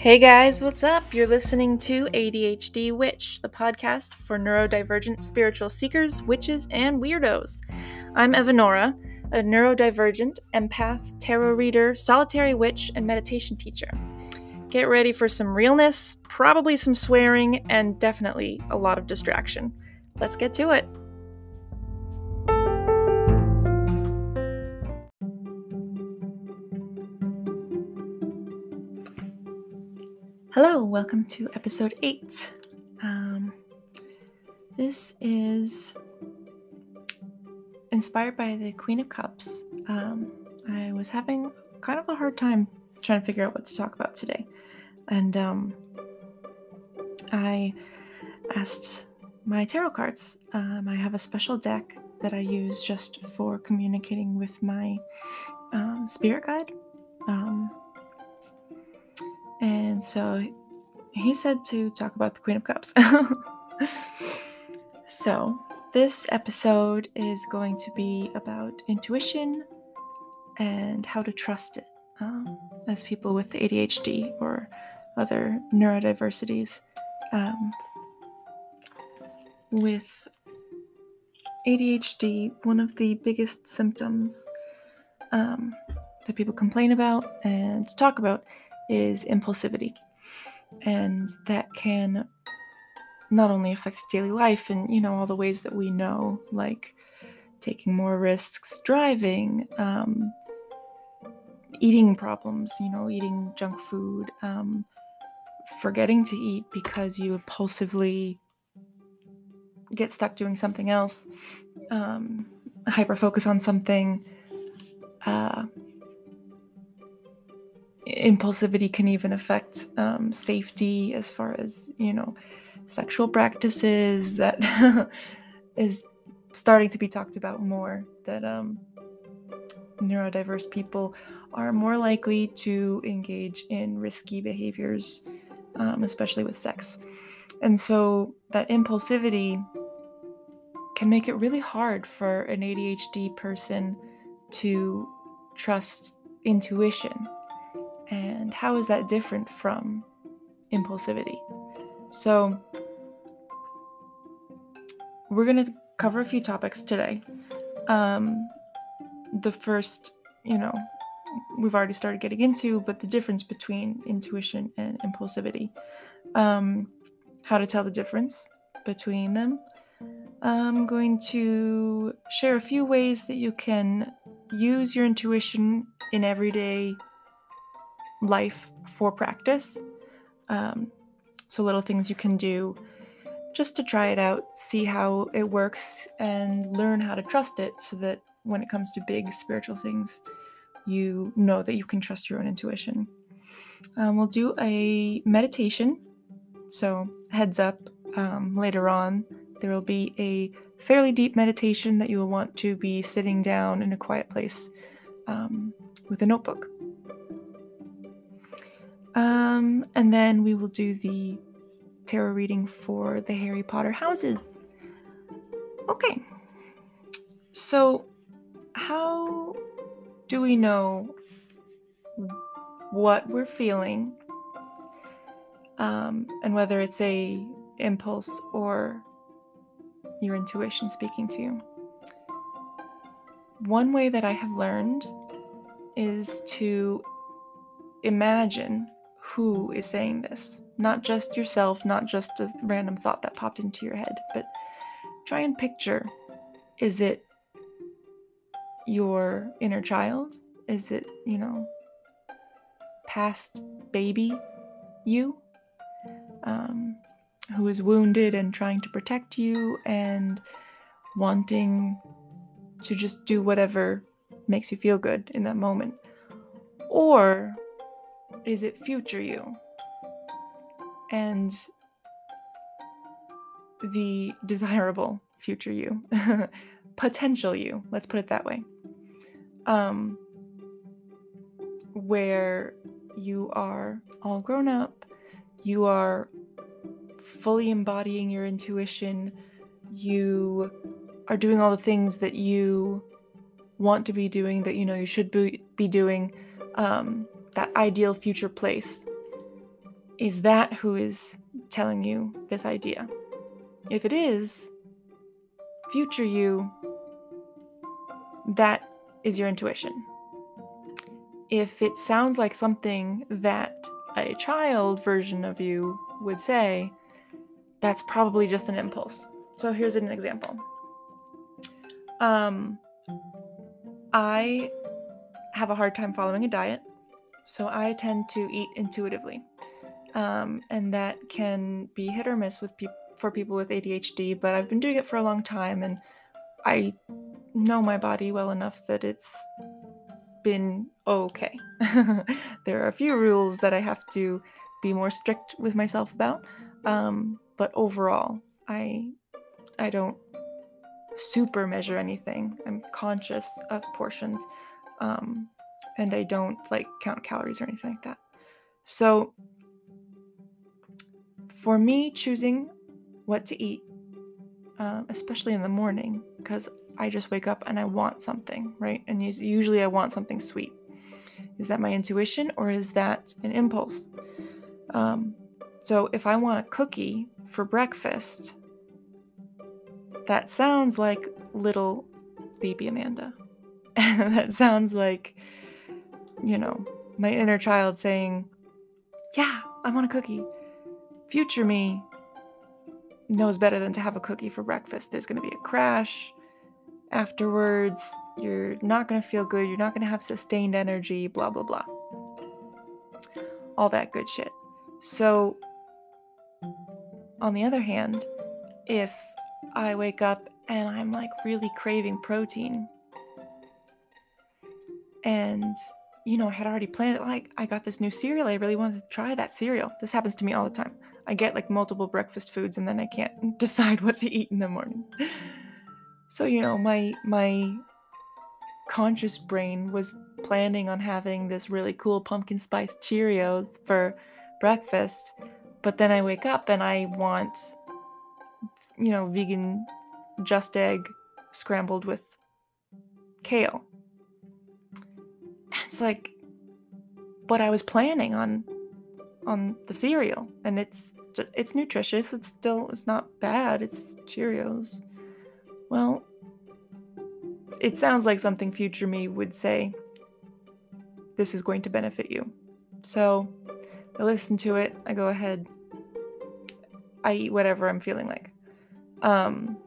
Hey guys, what's up? You're listening to ADHD Witch, the podcast for neurodivergent spiritual seekers, witches, and weirdos. I'm Evanora, a neurodivergent, empath, tarot reader, solitary witch, and meditation teacher. Get ready for some realness, probably some swearing, and definitely a lot of distraction. Let's get to it. Hello, welcome to episode 8. Um, this is inspired by the Queen of Cups. Um, I was having kind of a hard time trying to figure out what to talk about today. And um, I asked my tarot cards. Um, I have a special deck that I use just for communicating with my um, spirit guide. And so he said to talk about the Queen of Cups. so, this episode is going to be about intuition and how to trust it. Um, as people with ADHD or other neurodiversities, um, with ADHD, one of the biggest symptoms um, that people complain about and talk about is impulsivity. And that can not only affect daily life and, you know, all the ways that we know, like taking more risks driving, um, eating problems, you know, eating junk food, um, forgetting to eat because you impulsively get stuck doing something else, um, hyper focus on something. Uh, impulsivity can even affect um, safety as far as you know sexual practices that is starting to be talked about more that um, neurodiverse people are more likely to engage in risky behaviors um, especially with sex. And so that impulsivity can make it really hard for an adhd person to trust intuition and how is that different from impulsivity? So, we're going to cover a few topics today. Um, the first, you know, we've already started getting into, but the difference between intuition and impulsivity. Um, how to tell the difference between them. I'm going to share a few ways that you can use your intuition in everyday life for practice. Um, so, little things you can do just to try it out, see how it works, and learn how to trust it so that when it comes to big spiritual things, you know that you can trust your own intuition. Um, we'll do a meditation. So, heads up, um, later on, there will be a fairly deep meditation that you will want to be sitting down in a quiet place um, with a notebook. Um, and then we will do the tarot reading for the Harry Potter houses. Okay. So, how do we know what we're feeling um, and whether it's a impulse or your intuition speaking to you? One way that I have learned is to imagine who is saying this. Not just yourself, not just a random thought that popped into your head, but try and picture is it your inner child? Is it, you know, past baby you um, who is wounded and trying to protect you and wanting to just do whatever makes you feel good in that moment? Or is it future you? And the desirable future you, potential you, let's put it that way. Um, where you are all grown up, you are fully embodying your intuition, you are doing all the things that you want to be doing, that you know you should be, be doing. Um, that ideal future place is that who is telling you this idea? If it is, future you, that is your intuition. If it sounds like something that a child version of you would say, that's probably just an impulse. So here's an example. Um, I have a hard time following a diet, so I tend to eat intuitively. Um, and that can be hit or miss with people for people with ADHD, but I've been doing it for a long time and I know my body well enough that it's been okay. there are a few rules that I have to be more strict with myself about, um, but overall, I I don't super measure anything. I'm conscious of portions, um, and I don't like count calories or anything like that. So, for me, choosing what to eat, uh, especially in the morning, because I just wake up and I want something, right? And usually I want something sweet. Is that my intuition or is that an impulse? Um, so if I want a cookie for breakfast, that sounds like little baby Amanda. that sounds like, you know, my inner child saying, Yeah, I want a cookie. Future me knows better than to have a cookie for breakfast. There's going to be a crash afterwards. You're not going to feel good. You're not going to have sustained energy, blah, blah, blah. All that good shit. So, on the other hand, if I wake up and I'm like really craving protein, and you know, I had already planned it. Like, I got this new cereal. I really wanted to try that cereal. This happens to me all the time. I get like multiple breakfast foods and then I can't decide what to eat in the morning. so, you know, my my conscious brain was planning on having this really cool pumpkin spice Cheerios for breakfast, but then I wake up and I want you know, vegan just egg scrambled with kale it's like what I was planning on on the cereal, and it's it's nutritious. It's still it's not bad. It's Cheerios. Well, it sounds like something future me would say. This is going to benefit you. So I listen to it. I go ahead. I eat whatever I'm feeling like. Um,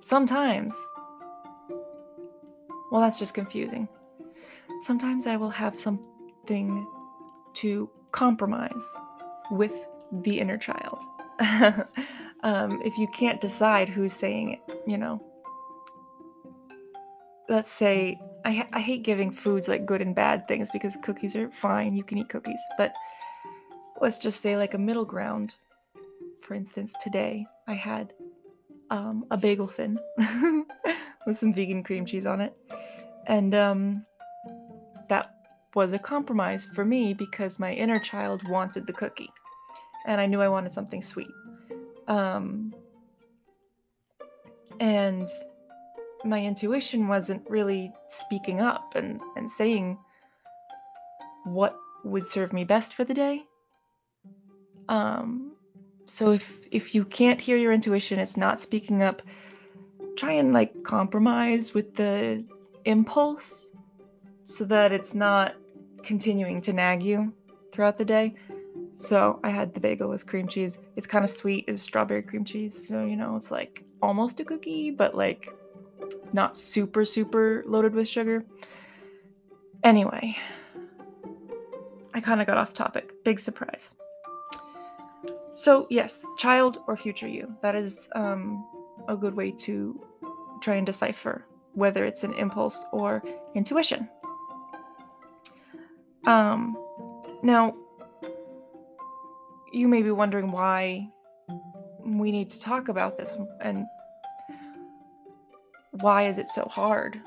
sometimes well, that's just confusing. Sometimes I will have something to compromise with the inner child. um, if you can't decide who's saying it, you know. Let's say I, ha- I hate giving foods like good and bad things because cookies are fine, you can eat cookies, but let's just say like a middle ground. For instance, today I had um, a bagel thin with some vegan cream cheese on it. And um, that was a compromise for me because my inner child wanted the cookie. And I knew I wanted something sweet. Um, and my intuition wasn't really speaking up and, and saying what would serve me best for the day. Um, so if if you can't hear your intuition, it's not speaking up, try and like compromise with the impulse so that it's not continuing to nag you throughout the day. So I had the bagel with cream cheese. It's kind of sweet. It's strawberry cream cheese. So, you know, it's like almost a cookie, but like not super, super loaded with sugar. Anyway, I kind of got off topic. Big surprise. So, yes, child or future you. That is um, a good way to try and decipher whether it's an impulse or intuition. Um, now, you may be wondering why we need to talk about this and why is it so hard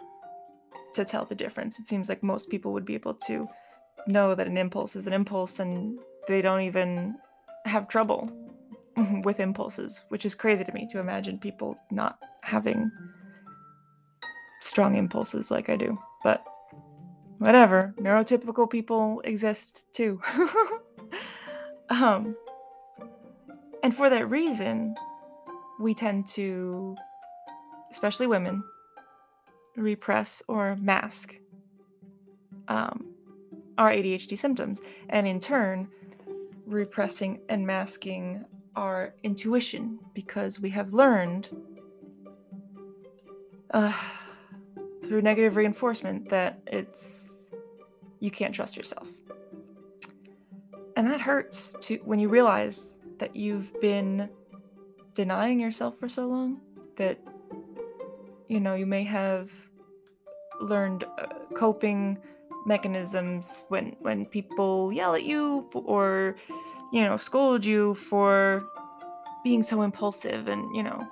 to tell the difference? It seems like most people would be able to know that an impulse is an impulse and they don't even have trouble with impulses, which is crazy to me to imagine people not having strong impulses like I do. But whatever. Neurotypical people exist too. um, and for that reason, we tend to, especially women, repress or mask um, our ADHD symptoms, and in turn, repressing and masking our intuition because we have learned uh, through negative reinforcement that it's you can't trust yourself. And that hurts to when you realize that you've been denying yourself for so long that you know you may have learned uh, coping mechanisms when when people yell at you for, or you know scold you for being so impulsive and you know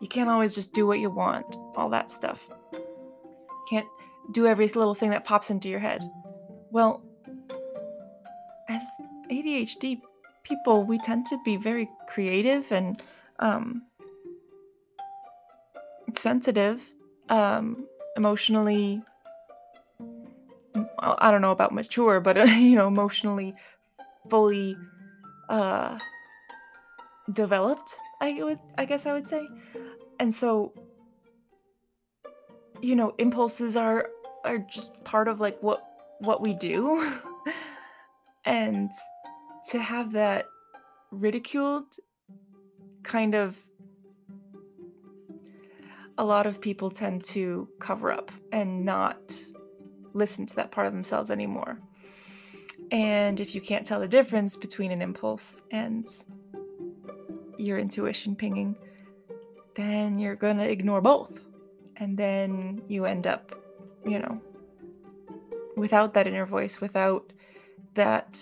you can't always just do what you want all that stuff. Can't do every little thing that pops into your head. Well as adhd people we tend to be very creative and um, sensitive um, emotionally I don't know about mature, but uh, you know, emotionally fully uh developed, I would I guess I would say. And so you know, impulses are are just part of like what what we do. and to have that ridiculed kind of a lot of people tend to cover up and not listen to that part of themselves anymore. And if you can't tell the difference between an impulse and your intuition pinging, then you're going to ignore both. And then you end up, you know, without that inner voice, without that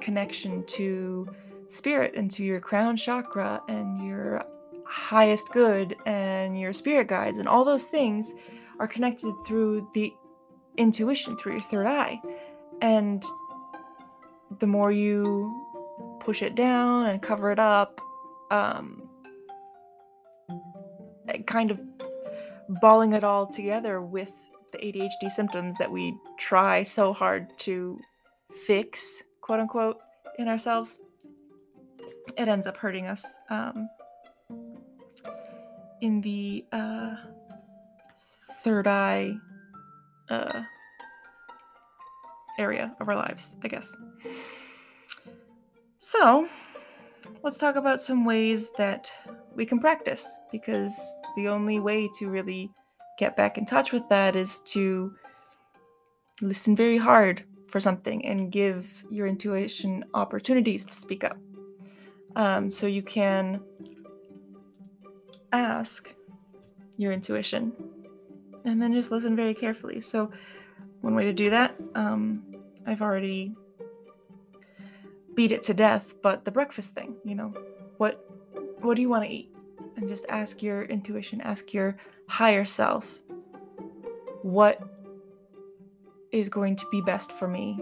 connection to spirit and to your crown chakra and your highest good and your spirit guides and all those things are connected through the intuition through your third eye. And the more you push it down and cover it up, um, kind of balling it all together with the ADHD symptoms that we try so hard to fix, quote unquote, in ourselves, it ends up hurting us um, in the uh, third eye uh, area of our lives, I guess. So, let's talk about some ways that we can practice because the only way to really get back in touch with that is to listen very hard for something and give your intuition opportunities to speak up. Um, so you can ask your intuition and then just listen very carefully. So, one way to do that, um, I've already beat it to death, but the breakfast thing, you know, what what do you want to eat? And just ask your intuition, ask your higher self, what is going to be best for me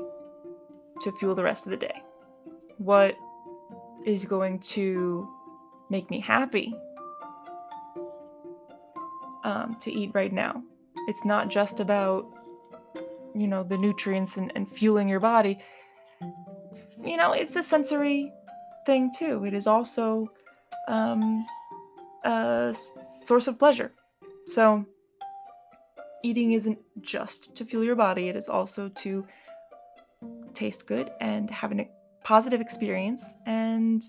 to fuel the rest of the day? What is going to make me happy um, to eat right now? It's not just about, you know, the nutrients and, and fueling your body. You know, it's a sensory thing too. It is also um, a source of pleasure. So, eating isn't just to fuel your body, it is also to taste good and have a positive experience and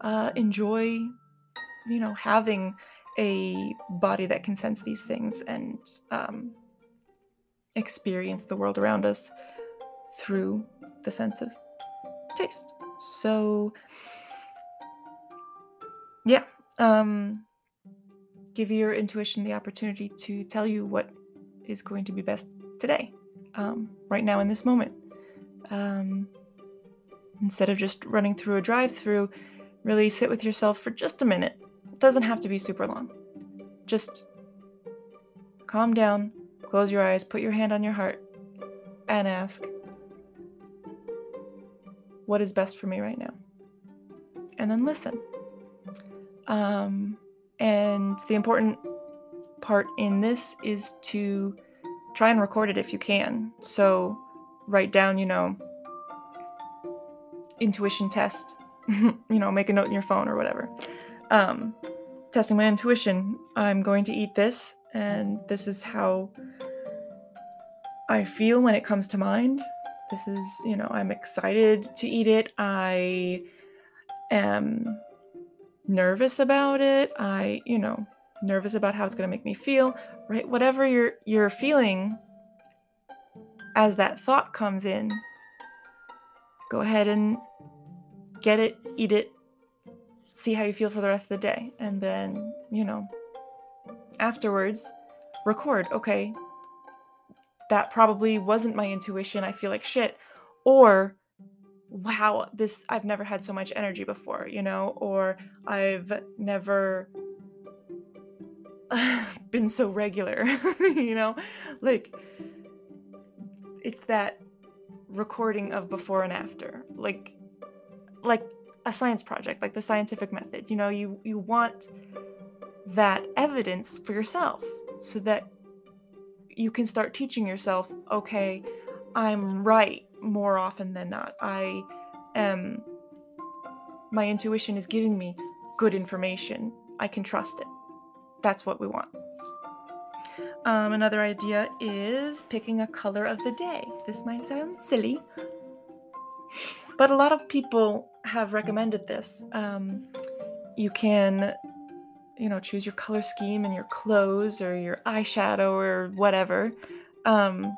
uh, enjoy, you know, having a body that can sense these things and um, experience the world around us through the sense of taste. So, yeah, um, give your intuition the opportunity to tell you what is going to be best today, um, right now in this moment. Um, instead of just running through a drive through, really sit with yourself for just a minute doesn't have to be super long. Just calm down, close your eyes, put your hand on your heart, and ask, What is best for me right now? And then listen. Um, and the important part in this is to try and record it if you can. So write down, you know, intuition test, you know, make a note in your phone or whatever. Um, testing my intuition. I'm going to eat this, and this is how I feel when it comes to mind. This is, you know, I'm excited to eat it. I am nervous about it. I, you know, nervous about how it's going to make me feel, right? Whatever you're you're feeling as that thought comes in, go ahead and get it, eat it, see how you feel for the rest of the day, and then, you know, afterwards record, okay, that probably wasn't my intuition. I feel like shit. Or wow, this I've never had so much energy before, you know, or I've never been so regular, you know? Like it's that recording of before and after. Like like a science project, like the scientific method. You know, you you want that evidence for yourself so that you can start teaching yourself, okay, I'm right more often than not. I am my intuition is giving me good information. I can trust it. That's what we want. Um, another idea is picking a color of the day. This might sound silly, but a lot of people have recommended this. Um, you can, you know, choose your color scheme and your clothes or your eyeshadow or whatever. Um,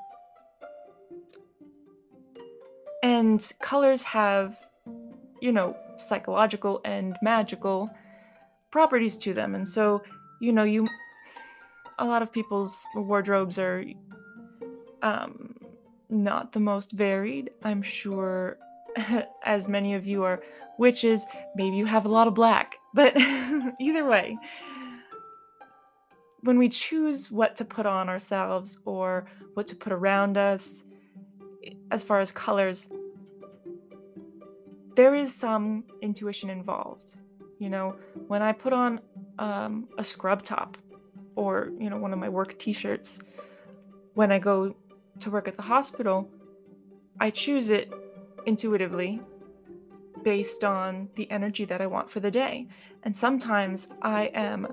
and colors have, you know, psychological and magical properties to them. And so, you know, you a lot of people's wardrobes are um, not the most varied. I'm sure, as many of you are witches, maybe you have a lot of black. But either way, when we choose what to put on ourselves or what to put around us, as far as colors, there is some intuition involved. You know, when I put on um, a scrub top or you know one of my work t-shirts when i go to work at the hospital i choose it intuitively based on the energy that i want for the day. And sometimes i am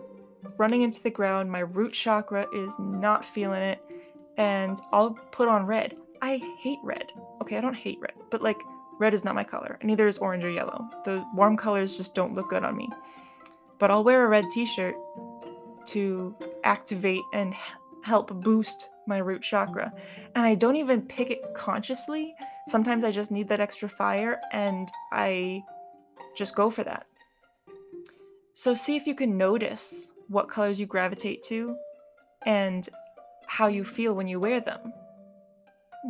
running into the ground my root chakra is not feeling it and i'll put on red. I hate red. Okay i don't hate red but like red is not my color and neither is orange or yellow. The warm colors just don't look good on me. But i'll wear a red t-shirt to activate and help boost my root chakra. And I don't even pick it consciously. Sometimes I just need that extra fire and I just go for that. So see if you can notice what colors you gravitate to and how you feel when you wear them.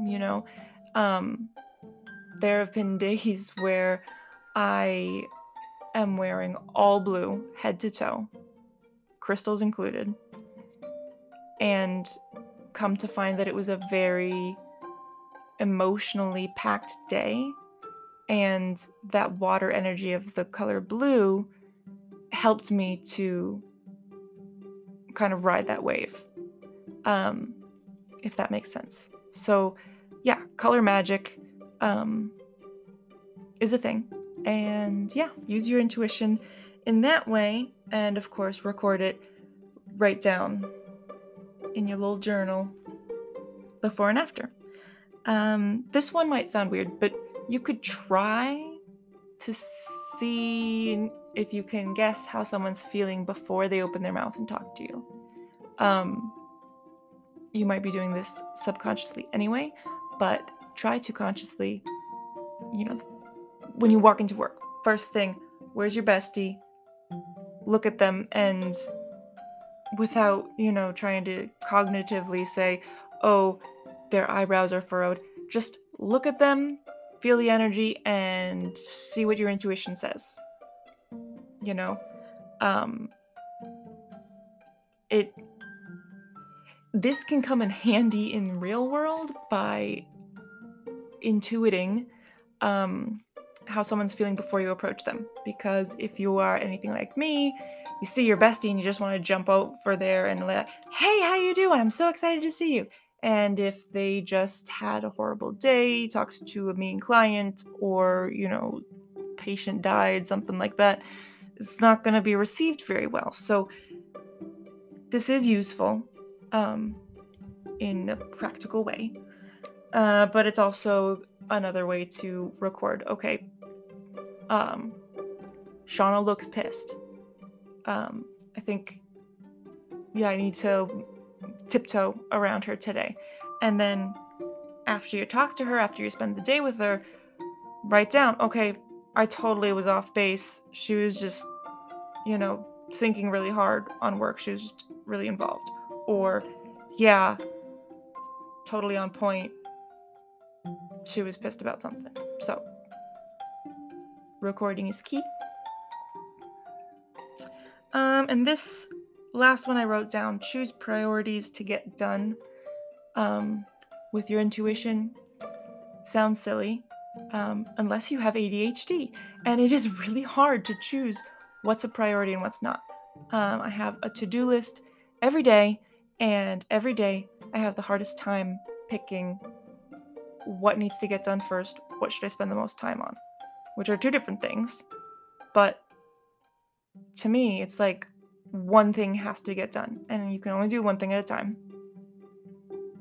You know, um, there have been days where I am wearing all blue head to toe crystals included. And come to find that it was a very emotionally packed day. And that water energy of the color blue helped me to kind of ride that wave, um, if that makes sense. So, yeah, color magic um, is a thing. And yeah, use your intuition in that way, and of course, record it, write down in your little journal before and after. Um, this one might sound weird, but you could try to see if you can guess how someone's feeling before they open their mouth and talk to you. Um, you might be doing this subconsciously anyway, but try to consciously, you know, when you walk into work, first thing, where's your bestie? look at them and without, you know, trying to cognitively say, oh, their eyebrows are furrowed, just look at them, feel the energy, and see what your intuition says. You know? Um, it this can come in handy in real world by intuiting um, how someone's feeling before you approach them. Because if you are anything like me, you see your bestie and you just want to jump over there and like, hey, how you doing? I'm so excited to see you. And if they just had a horrible day, talked to a mean client, or, you know, patient died, something like that, it's not going to be received very well. So, this is useful um, in a practical way, uh, but it's also another way to record. Okay, um, Shauna looks pissed. Um, I think, yeah, I need to tiptoe around her today. And then after you talk to her, after you spend the day with her, write down, okay, I totally was off base. She was just, you know, thinking really hard on work. She was just really involved. Or, yeah, totally on point. She was pissed about something. So, recording is key. Um, and this last one I wrote down choose priorities to get done um, with your intuition. Sounds silly um, unless you have ADHD. And it is really hard to choose what's a priority and what's not. Um, I have a to do list every day, and every day I have the hardest time picking what needs to get done first, what should I spend the most time on, which are two different things. But to me, it's like one thing has to get done, and you can only do one thing at a time,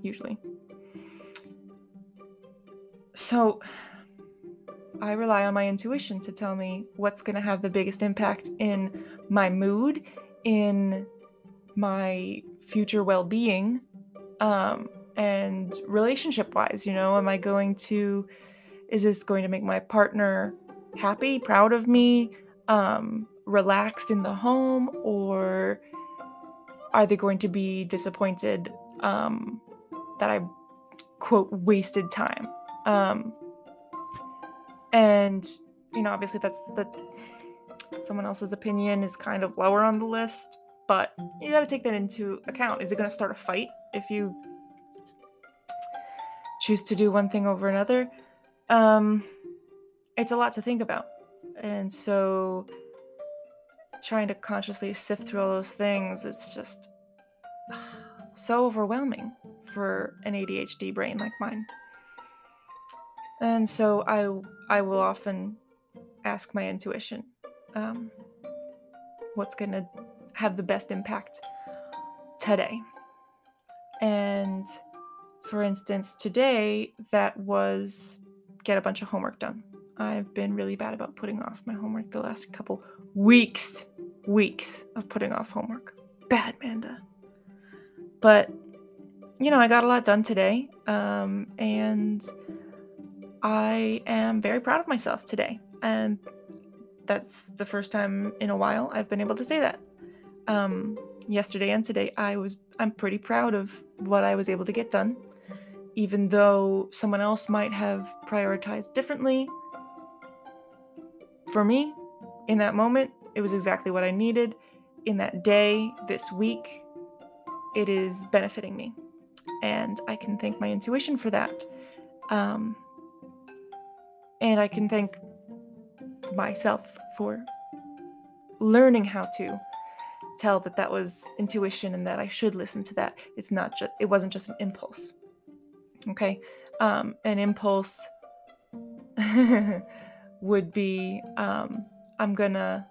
usually. So, I rely on my intuition to tell me what's going to have the biggest impact in my mood, in my future well being, um, and relationship wise. You know, am I going to, is this going to make my partner happy, proud of me? Um, relaxed in the home or are they going to be disappointed um, that I quote wasted time? Um, and you know, obviously that's that someone else's opinion is kind of lower on the list, but you got to take that into account. Is it going to start a fight if you choose to do one thing over another? Um, it's a lot to think about, and so trying to consciously sift through all those things, it's just so overwhelming for an ADHD brain like mine. And so I I will often ask my intuition, um, what's going to have the best impact today. And for instance, today that was get a bunch of homework done. I've been really bad about putting off my homework the last couple weeks, weeks of putting off homework. Bad, Manda. But, you know, I got a lot done today. Um, and I am very proud of myself today. And that's the first time in a while I've been able to say that. Um, yesterday and today, I was I'm pretty proud of what I was able to get done, even though someone else might have prioritized differently for me, in that moment, it was exactly what I needed. In that day, this week, it is benefiting me. And I can thank my intuition for that. Um, and I can thank myself for learning how to tell that that was intuition and that I should listen to that. It's not just, it wasn't just an impulse. Okay. Um, an impulse would be um, I'm gonna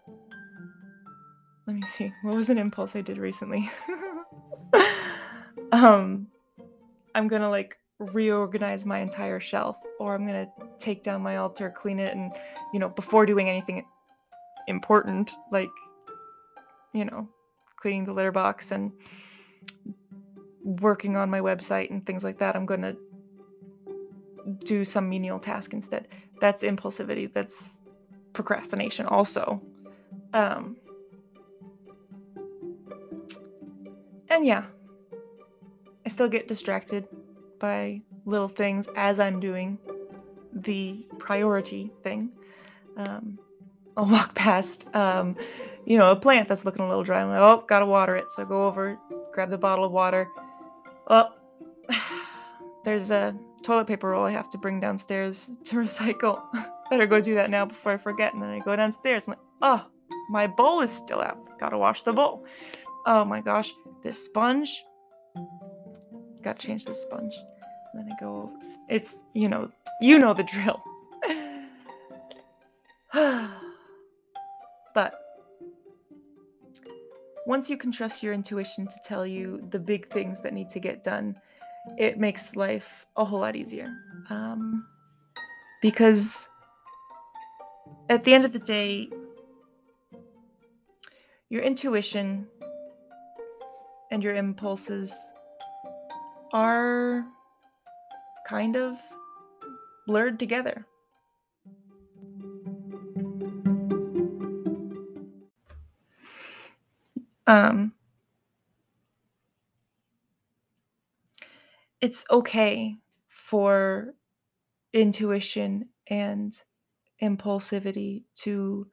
let me see what was an impulse I did recently. um, I'm gonna like reorganize my entire shelf, or I'm gonna take down my altar, clean it, and you know before doing anything important like you know cleaning the litter box and working on my website and things like that. I'm gonna do some menial task instead. That's impulsivity. That's procrastination also. Um, and yeah, I still get distracted by little things as I'm doing the priority thing. Um, I'll walk past, um, you know, a plant that's looking a little dry. I'm like, oh, gotta water it. So I go over, grab the bottle of water. Oh, there's a toilet paper roll I have to bring downstairs to recycle. Better go do that now before I forget. And then I go downstairs. I'm like, oh, my bowl is still out. Gotta wash the bowl. Oh my gosh, this sponge. gotta change the sponge. And then I go. It's you know you know the drill. but once you can trust your intuition to tell you the big things that need to get done, it makes life a whole lot easier. Um, because at the end of the day, your intuition and your impulses are kind of blurred together. Um, it's okay for intuition and impulsivity to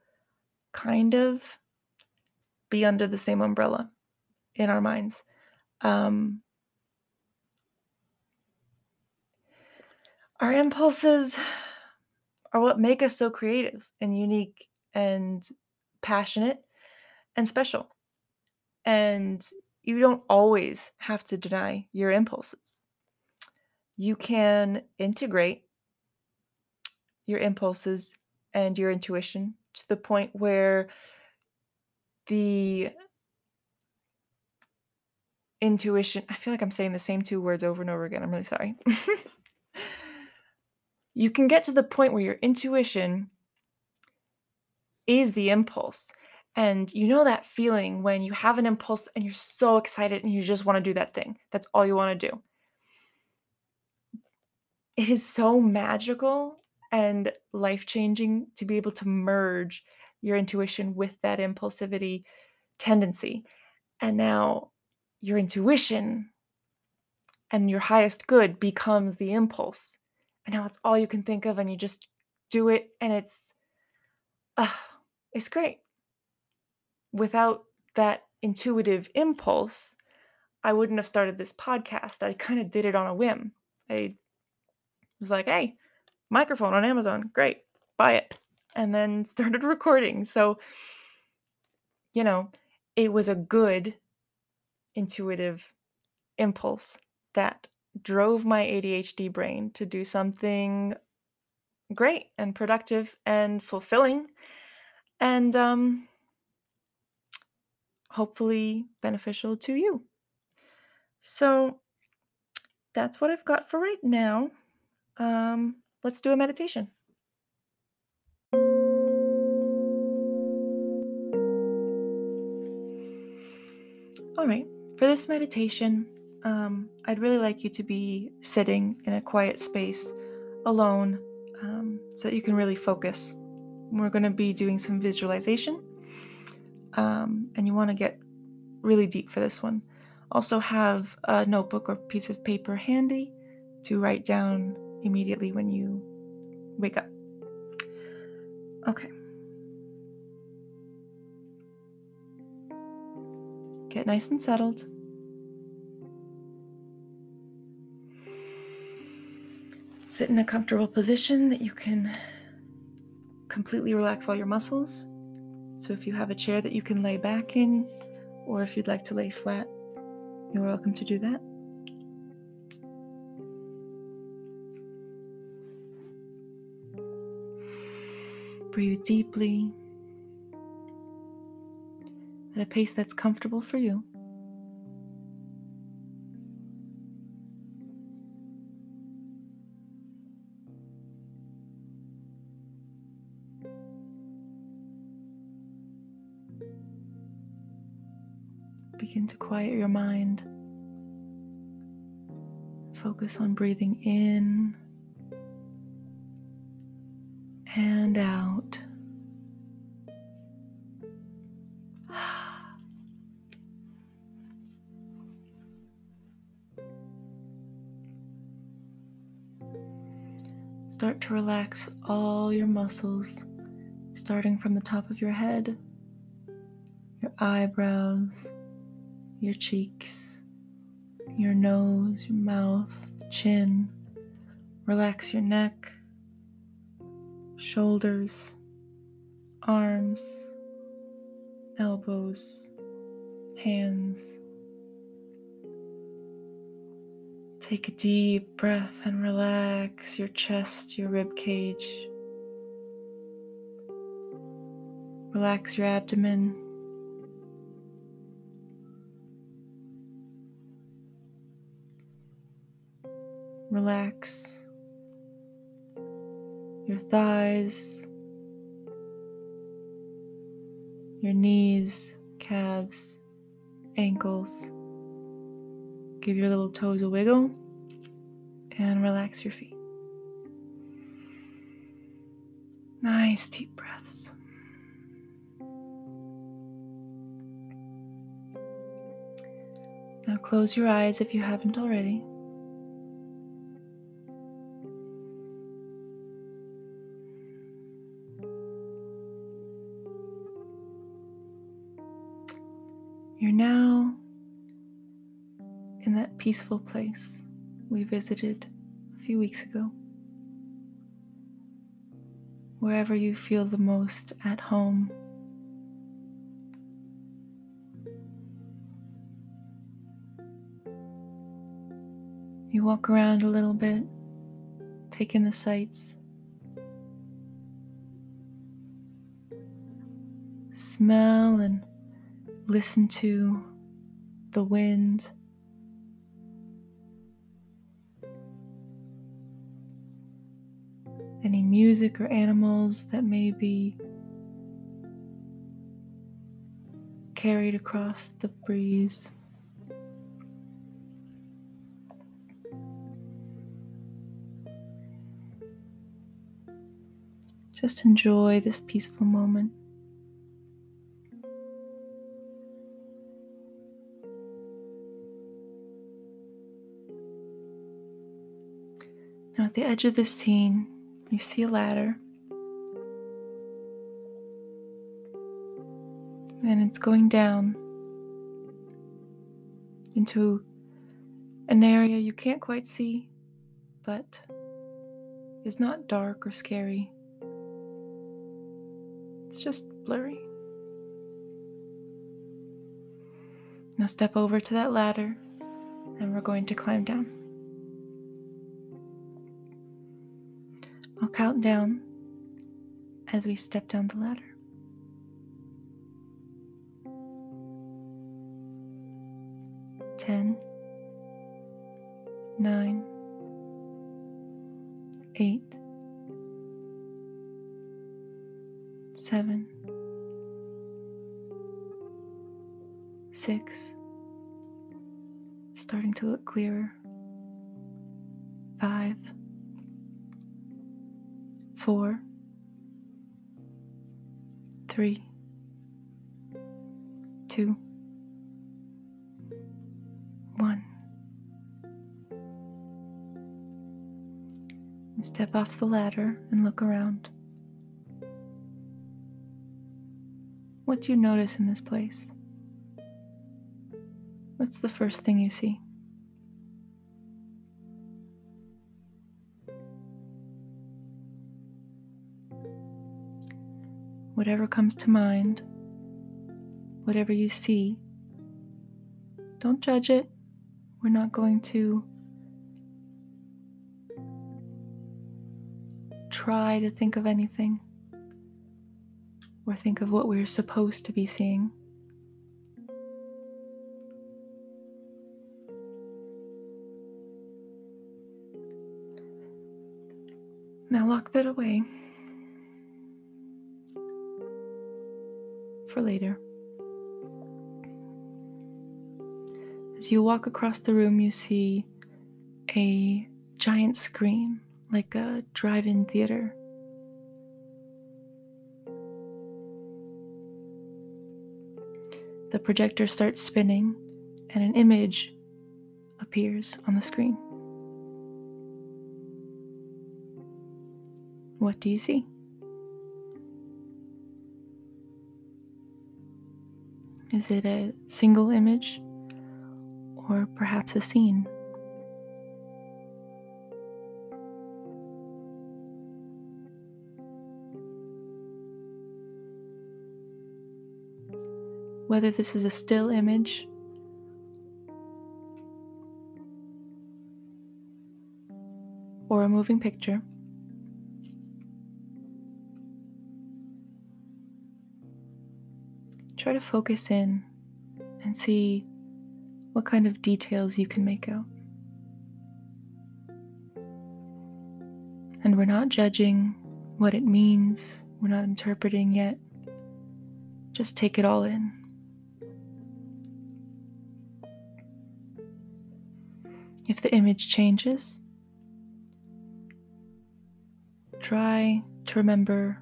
kind of be under the same umbrella in our minds. Um, our impulses are what make us so creative and unique and passionate and special. And you don't always have to deny your impulses. You can integrate your impulses and your intuition to the point where the intuition, I feel like I'm saying the same two words over and over again. I'm really sorry. you can get to the point where your intuition is the impulse. And you know that feeling when you have an impulse and you're so excited and you just want to do that thing. That's all you want to do. It is so magical and life changing to be able to merge your intuition with that impulsivity tendency. And now your intuition and your highest good becomes the impulse. And now it's all you can think of, and you just do it, and it's, uh, it's great. Without that intuitive impulse, I wouldn't have started this podcast. I kind of did it on a whim. I was like, hey, microphone on Amazon. Great. Buy it. And then started recording. So, you know, it was a good intuitive impulse that drove my ADHD brain to do something great and productive and fulfilling and um, hopefully beneficial to you. So that's what I've got for right now. Um, let's do a meditation. All right, for this meditation, um, I'd really like you to be sitting in a quiet space alone um, so that you can really focus. We're going to be doing some visualization, um, and you want to get really deep for this one. Also, have a notebook or piece of paper handy to write down immediately when you wake up. Okay. Get nice and settled. Sit in a comfortable position that you can completely relax all your muscles. So, if you have a chair that you can lay back in, or if you'd like to lay flat, you're welcome to do that. Breathe deeply at a pace that's comfortable for you. Begin to quiet your mind. Focus on breathing in and out. Start to relax all your muscles, starting from the top of your head, your eyebrows, your cheeks, your nose, your mouth, chin. Relax your neck, shoulders, arms, elbows, hands, Take a deep breath and relax your chest, your rib cage. Relax your abdomen. Relax your thighs, your knees, calves, ankles. Give your little toes a wiggle and relax your feet. Nice deep breaths. Now close your eyes if you haven't already. Peaceful place we visited a few weeks ago. Wherever you feel the most at home. You walk around a little bit, take in the sights. Smell and listen to the wind. Any music or animals that may be carried across the breeze. Just enjoy this peaceful moment. Now, at the edge of the scene, you see a ladder. And it's going down into an area you can't quite see, but is not dark or scary. It's just blurry. Now step over to that ladder and we're going to climb down. I'll count down as we step down the ladder. Ten, nine, eight, seven, six, starting to look clearer, two, one. And step off the ladder and look around. What do you notice in this place? What's the first thing you see? whatever comes to mind, whatever you see, don't judge it. We're not going to try to think of anything or think of what we're supposed to be seeing. Now lock that away. for later. As you walk across the room, you see a giant screen, like a drive in theater. The projector starts spinning, and an image appears on the screen. What do you see? Is it a single image or perhaps a scene? Whether this is a still image or a moving picture. Try to focus in and see what kind of details you can make out. And we're not judging what it means, we're not interpreting yet. Just take it all in. If the image changes, try to remember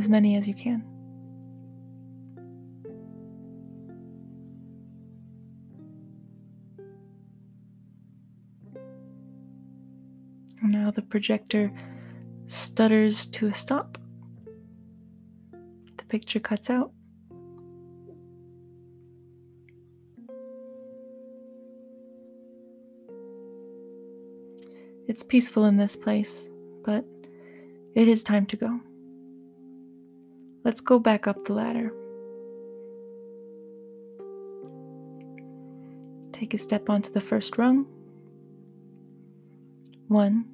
as many as you can. Now the projector stutters to a stop. The picture cuts out. It's peaceful in this place, but it is time to go. Let's go back up the ladder. Take a step onto the first rung. One,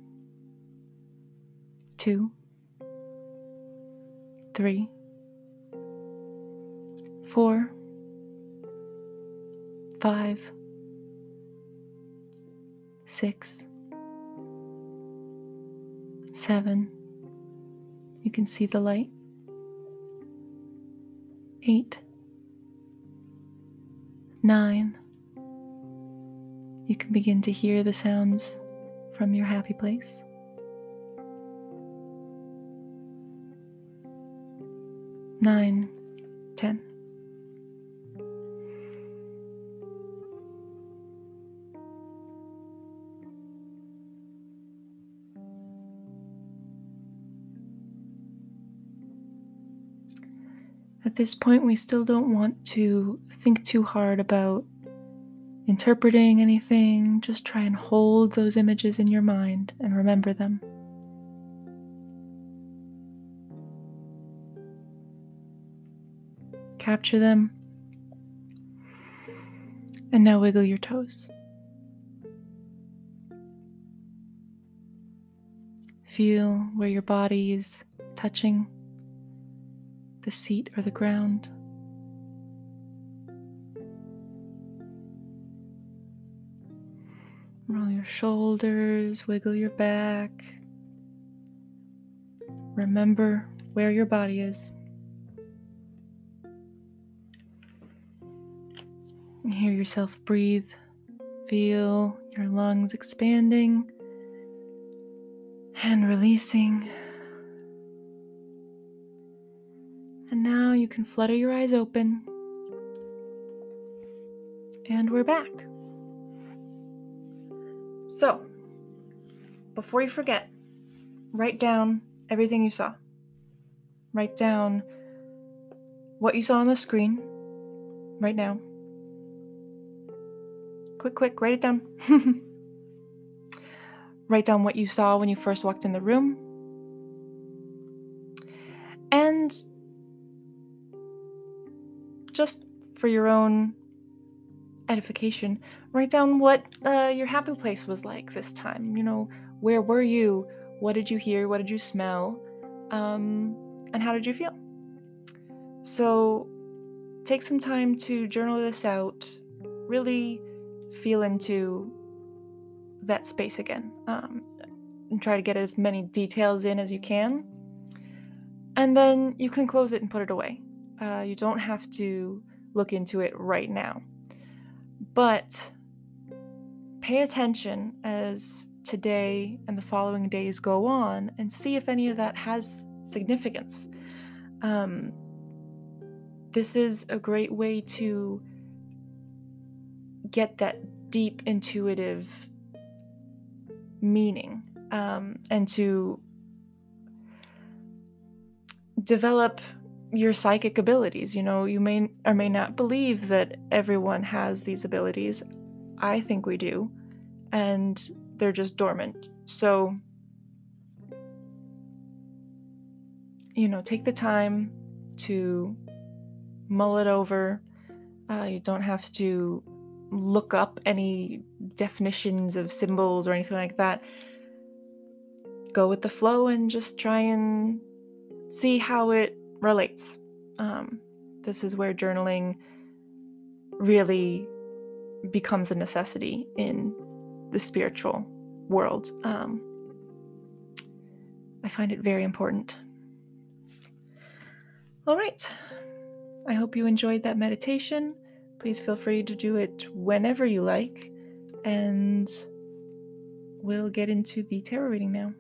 two, three, four, five, six, seven. You can see the light. Eight, nine. You can begin to hear the sounds from your happy place. Nine, ten. At this point, we still don't want to think too hard about interpreting anything. Just try and hold those images in your mind and remember them. Capture them. And now wiggle your toes. Feel where your body is touching the seat or the ground. Roll your shoulders, wiggle your back. Remember where your body is. Hear yourself breathe. Feel your lungs expanding and releasing. And now you can flutter your eyes open. And we're back. So, before you forget, write down everything you saw. Write down what you saw on the screen right now. Quick, quick, write it down. write down what you saw when you first walked in the room. And just for your own edification, write down what uh, your happy place was like this time. You know, where were you? What did you hear? What did you smell? Um, and how did you feel? So take some time to journal this out. Really feel into that space again. Um, and try to get as many details in as you can. And then you can close it and put it away. Uh, you don't have to look into it right now. But pay attention as today and the following days go on and see if any of that has significance. Um, this is a great way to get that deep intuitive meaning um, and to develop your psychic abilities. You know, you may or may not believe that everyone has these abilities. I think we do. And they're just dormant. So, you know, take the time to mull it over. Uh, you don't have to look up any definitions of symbols or anything like that. go with the flow and just try and see how it relates. Um, this is where journaling really becomes a necessity in the spiritual world. Um, I find it very important. All right. I hope you enjoyed that meditation. Please feel free to do it whenever you like. And we'll get into the tarot reading now.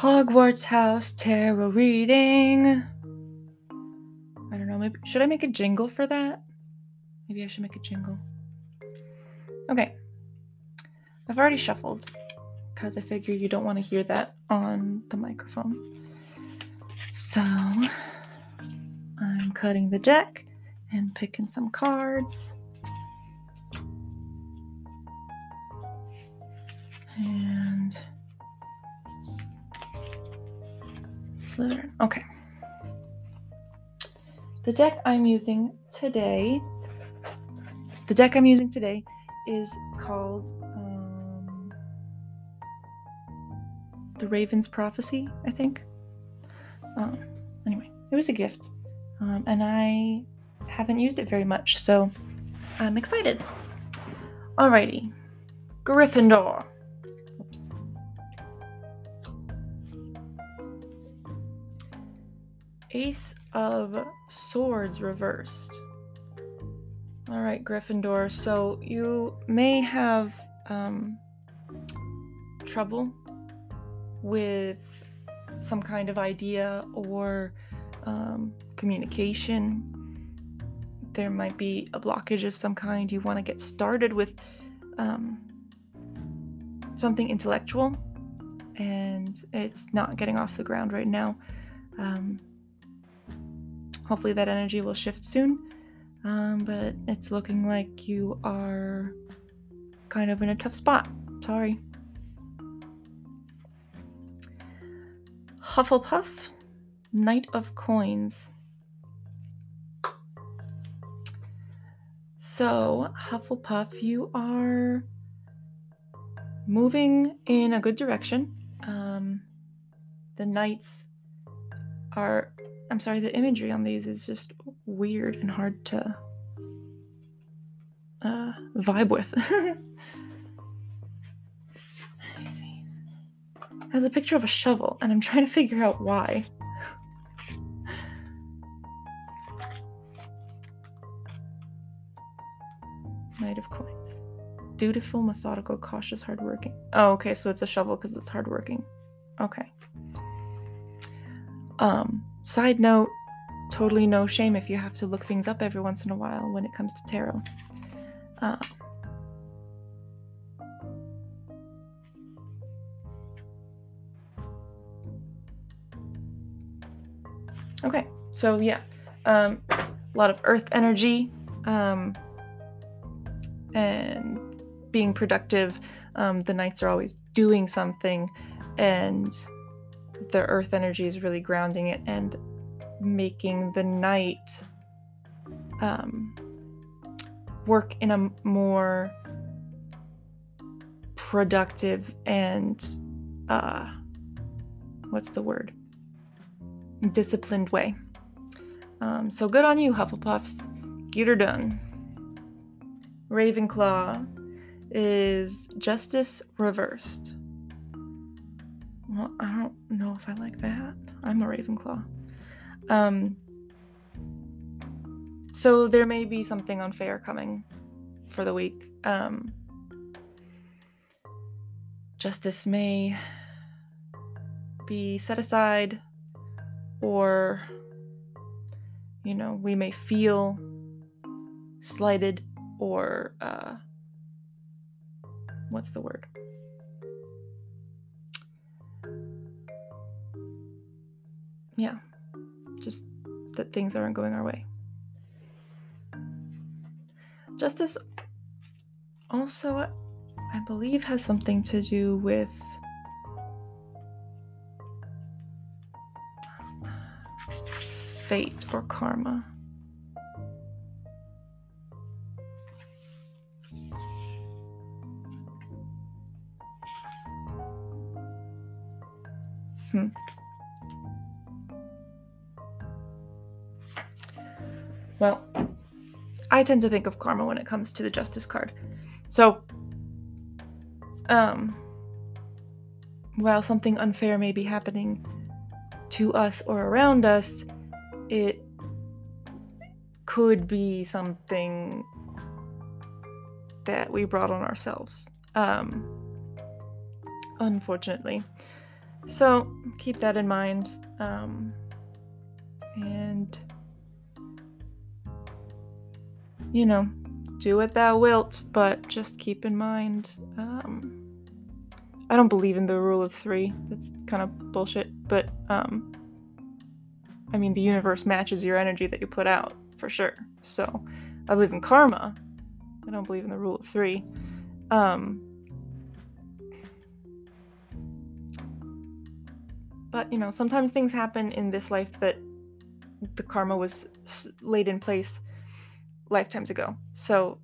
Hogwarts House Tarot reading. I don't know, maybe should I make a jingle for that? Maybe I should make a jingle. Okay. I've already shuffled because I figure you don't want to hear that on the microphone. So I'm cutting the deck and picking some cards. And Slytherin. Okay. The deck I'm using today, the deck I'm using today is called The Raven's Prophecy, I think. Um, anyway, it was a gift, um, and I haven't used it very much, so I'm excited. Alrighty, Gryffindor. Oops. Ace of Swords reversed. All right, Gryffindor. So you may have um, trouble with some kind of idea or um, communication. There might be a blockage of some kind. You want to get started with um, something intellectual, and it's not getting off the ground right now. Um, hopefully, that energy will shift soon. Um, but it's looking like you are kind of in a tough spot. Sorry. Hufflepuff, Knight of Coins. So, Hufflepuff, you are moving in a good direction. Um, the knights are, I'm sorry, the imagery on these is just weird and hard to uh, vibe with. has a picture of a shovel, and I'm trying to figure out why. Knight of Coins. Dutiful, methodical, cautious, hardworking. Oh, okay, so it's a shovel because it's hardworking. Okay. Um, side note, totally no shame if you have to look things up every once in a while when it comes to tarot. Um, Okay, so yeah, um, a lot of earth energy um, and being productive. Um, the knights are always doing something, and the earth energy is really grounding it and making the knight um, work in a more productive and uh, what's the word? Disciplined way. Um, so good on you, Hufflepuffs. Get her done. Ravenclaw is justice reversed. Well, I don't know if I like that. I'm a Ravenclaw. Um, so there may be something unfair coming for the week. Um, justice may be set aside or you know we may feel slighted or uh, what's the word? Yeah just that things aren't going our way. Justice also i believe has something to do with fate or karma. Hmm. Well, I tend to think of karma when it comes to the justice card. So, um, while something unfair may be happening to us or around us, it could be something that we brought on ourselves. Um, unfortunately. So keep that in mind. Um, and, you know, do what thou wilt, but just keep in mind. Um, I don't believe in the rule of three. That's kind of bullshit. But, um, I mean, the universe matches your energy that you put out, for sure. So, I believe in karma. I don't believe in the rule of three. Um, But, you know, sometimes things happen in this life that the karma was laid in place lifetimes ago. So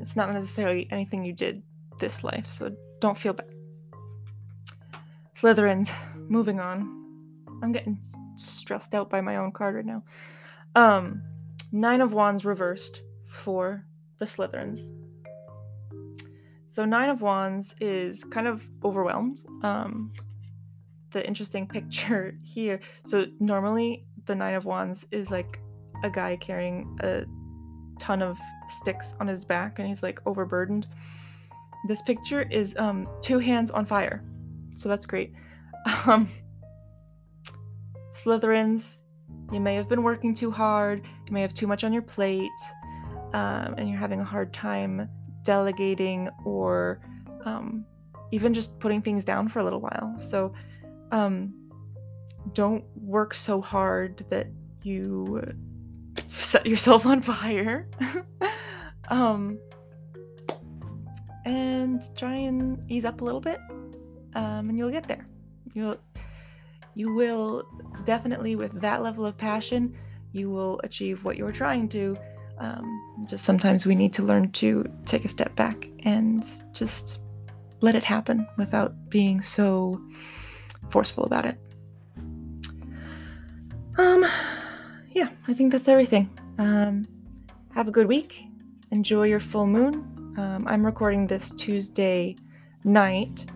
it's not necessarily anything you did this life. So don't feel bad. Slytherins, moving on. I'm getting stressed out by my own card right now. Um, Nine of Wands reversed for the Slytherins. So Nine of Wands is kind of overwhelmed. Um, the interesting picture here. So normally the Nine of Wands is like a guy carrying a ton of sticks on his back and he's like overburdened. This picture is um two hands on fire. So that's great. Um Slytherins, you may have been working too hard, you may have too much on your plate, um, and you're having a hard time delegating or um, even just putting things down for a little while. So um, don't work so hard that you set yourself on fire. um, and try and ease up a little bit, um, and you'll get there. You'll you will definitely with that level of passion you will achieve what you're trying to um, just sometimes we need to learn to take a step back and just let it happen without being so forceful about it. Um, yeah, I think that's everything. Um, have a good week. Enjoy your full moon. Um, I'm recording this Tuesday night,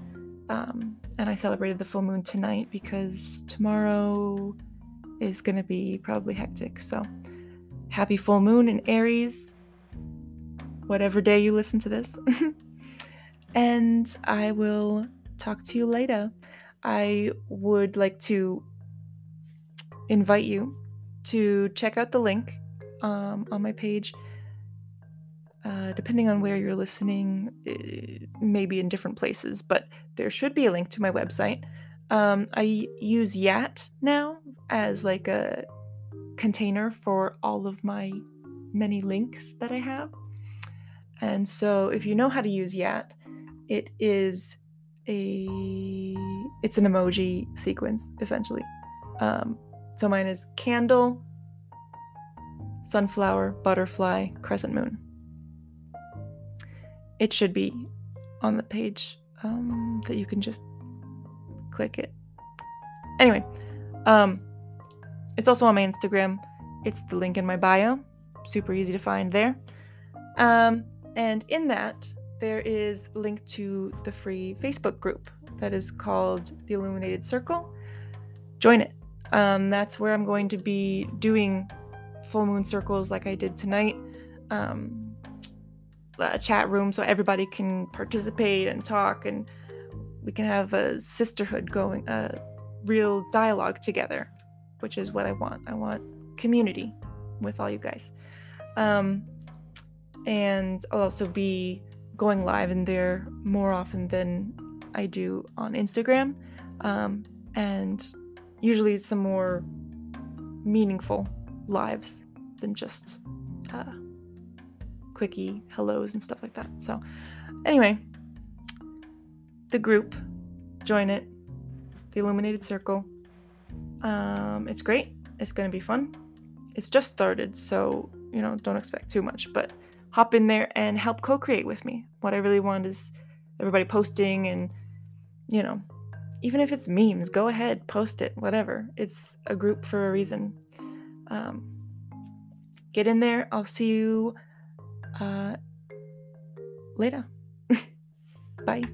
um, and I celebrated the full moon tonight because tomorrow is going to be probably hectic. So, happy full moon in Aries, whatever day you listen to this. and I will talk to you later. I would like to invite you to check out the link um, on my page. Uh, depending on where you're listening, maybe in different places, but there should be a link to my website. Um, I use Yat now as like a container for all of my many links that I have. And so if you know how to use Yat, it is a it's an emoji sequence essentially. Um, so mine is candle, sunflower, butterfly, crescent moon. It should be on the page um, that you can just click it. Anyway, um, it's also on my Instagram. It's the link in my bio. Super easy to find there. Um, and in that, there is link to the free Facebook group that is called The Illuminated Circle. Join it. Um, that's where I'm going to be doing full moon circles like I did tonight. Um, a chat room so everybody can participate and talk, and we can have a sisterhood going, a real dialogue together, which is what I want. I want community with all you guys. Um, and I'll also be going live in there more often than I do on Instagram, um, and usually some more meaningful lives than just uh, quickie hellos and stuff like that. So, anyway, the group, join it, the Illuminated Circle. Um, it's great. It's going to be fun. it's just started, so you know, don't expect too much, but hop in there and help co-create with me. What I really want is everybody posting and you know, even if it's memes, go ahead, post it, whatever. It's a group for a reason. Um, get in there. I'll see you uh, later. Bye.